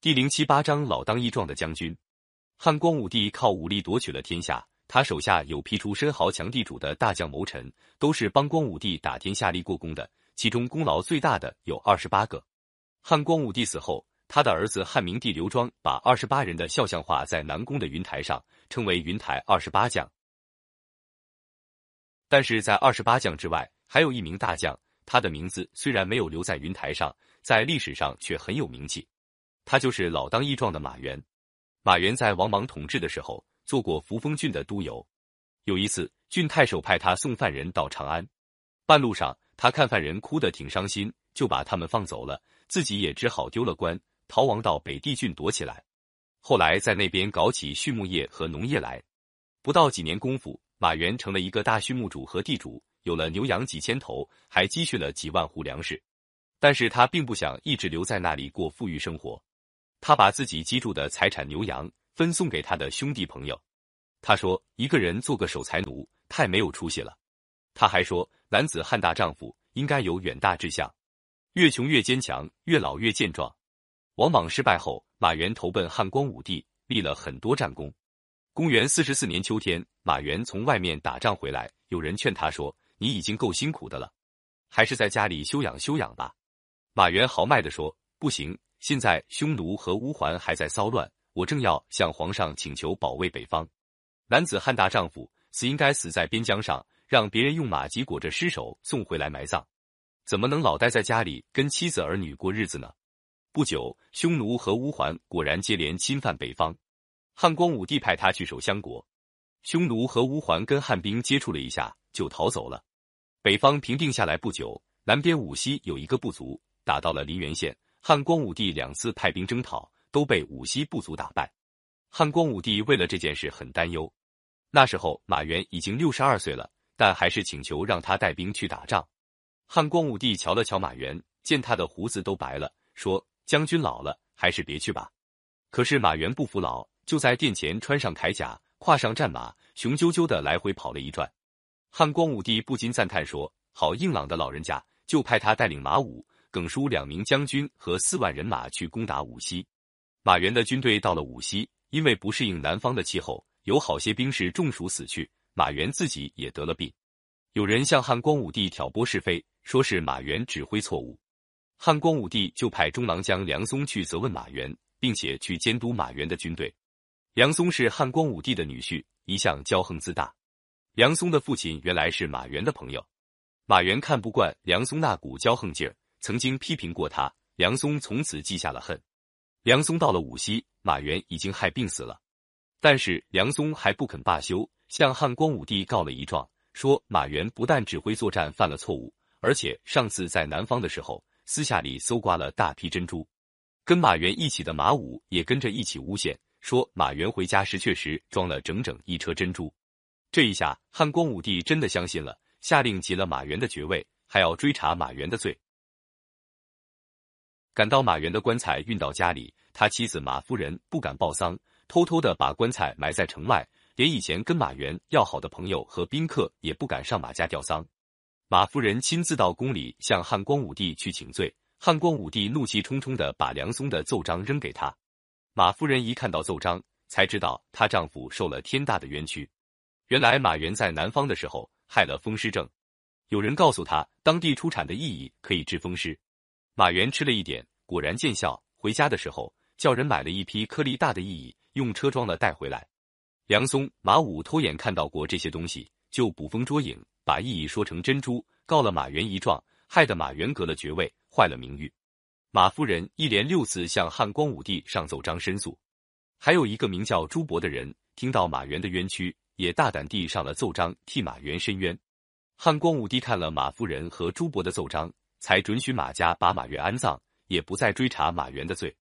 第零七八章老当益壮的将军。汉光武帝靠武力夺取了天下，他手下有批出身豪强地主的大将谋臣，都是帮光武帝打天下立过功的，其中功劳最大的有二十八个。汉光武帝死后，他的儿子汉明帝刘庄把二十八人的肖像画在南宫的云台上，称为云台二十八将。但是在二十八将之外，还有一名大将，他的名字虽然没有留在云台上，在历史上却很有名气。他就是老当益壮的马援。马援在王莽统治的时候做过扶风郡的都邮。有一次，郡太守派他送犯人到长安，半路上他看犯人哭得挺伤心，就把他们放走了，自己也只好丢了官，逃亡到北地郡躲起来。后来在那边搞起畜牧业和农业来，不到几年功夫，马援成了一个大畜牧主和地主，有了牛羊几千头，还积蓄了几万户粮食。但是他并不想一直留在那里过富裕生活。他把自己积住的财产牛羊分送给他的兄弟朋友。他说：“一个人做个守财奴，太没有出息了。”他还说：“男子汉大丈夫，应该有远大志向，越穷越坚强，越老越健壮。”王莽失败后，马援投奔汉光武帝，立了很多战功。公元四十四年秋天，马援从外面打仗回来，有人劝他说：“你已经够辛苦的了，还是在家里休养休养吧。”马援豪迈地说：“不行。”现在匈奴和乌桓还在骚乱，我正要向皇上请求保卫北方。男子汉大丈夫，死应该死在边疆上，让别人用马吉裹着尸首送回来埋葬，怎么能老待在家里跟妻子儿女过日子呢？不久，匈奴和乌桓果然接连侵犯北方，汉光武帝派他去守相国。匈奴和乌桓跟汉兵接触了一下，就逃走了。北方平定下来不久，南边武西有一个部族打到了临源县。汉光武帝两次派兵征讨，都被武西部族打败。汉光武帝为了这件事很担忧。那时候马援已经六十二岁了，但还是请求让他带兵去打仗。汉光武帝瞧了瞧马援，见他的胡子都白了，说：“将军老了，还是别去吧。”可是马援不服老，就在殿前穿上铠甲，跨上战马，雄赳赳的来回跑了一转。汉光武帝不禁赞叹说：“好硬朗的老人家！”就派他带领马武。耿叔两名将军和四万人马去攻打武西，马援的军队到了武西，因为不适应南方的气候，有好些兵士中暑死去，马援自己也得了病。有人向汉光武帝挑拨是非，说是马援指挥错误，汉光武帝就派中郎将梁松去责问马援，并且去监督马援的军队。梁松是汉光武帝的女婿，一向骄横自大。梁松的父亲原来是马援的朋友，马援看不惯梁松那股骄横劲儿。曾经批评过他，梁松从此记下了恨。梁松到了武西，马援已经害病死了，但是梁松还不肯罢休，向汉光武帝告了一状，说马援不但指挥作战犯了错误，而且上次在南方的时候，私下里搜刮了大批珍珠。跟马援一起的马武也跟着一起诬陷，说马援回家时确实装了整整一车珍珠。这一下，汉光武帝真的相信了，下令急了马援的爵位，还要追查马援的罪。赶到马援的棺材运到家里，他妻子马夫人不敢报丧，偷偷的把棺材埋在城外，连以前跟马援要好的朋友和宾客也不敢上马家吊丧。马夫人亲自到宫里向汉光武帝去请罪，汉光武帝怒气冲冲的把梁松的奏章扔给他。马夫人一看到奏章，才知道她丈夫受了天大的冤屈。原来马援在南方的时候害了风湿症，有人告诉他当地出产的薏苡可以治风湿。马援吃了一点，果然见效。回家的时候，叫人买了一批颗粒大的薏苡，用车装了带回来。梁松、马武偷眼看到过这些东西，就捕风捉影，把薏苡说成珍珠，告了马援一状，害得马援革了爵位，坏了名誉。马夫人一连六次向汉光武帝上奏章申诉。还有一个名叫朱伯的人，听到马援的冤屈，也大胆地上了奏章，替马援申冤。汉光武帝看了马夫人和朱伯的奏章。才准许马家把马援安葬，也不再追查马援的罪。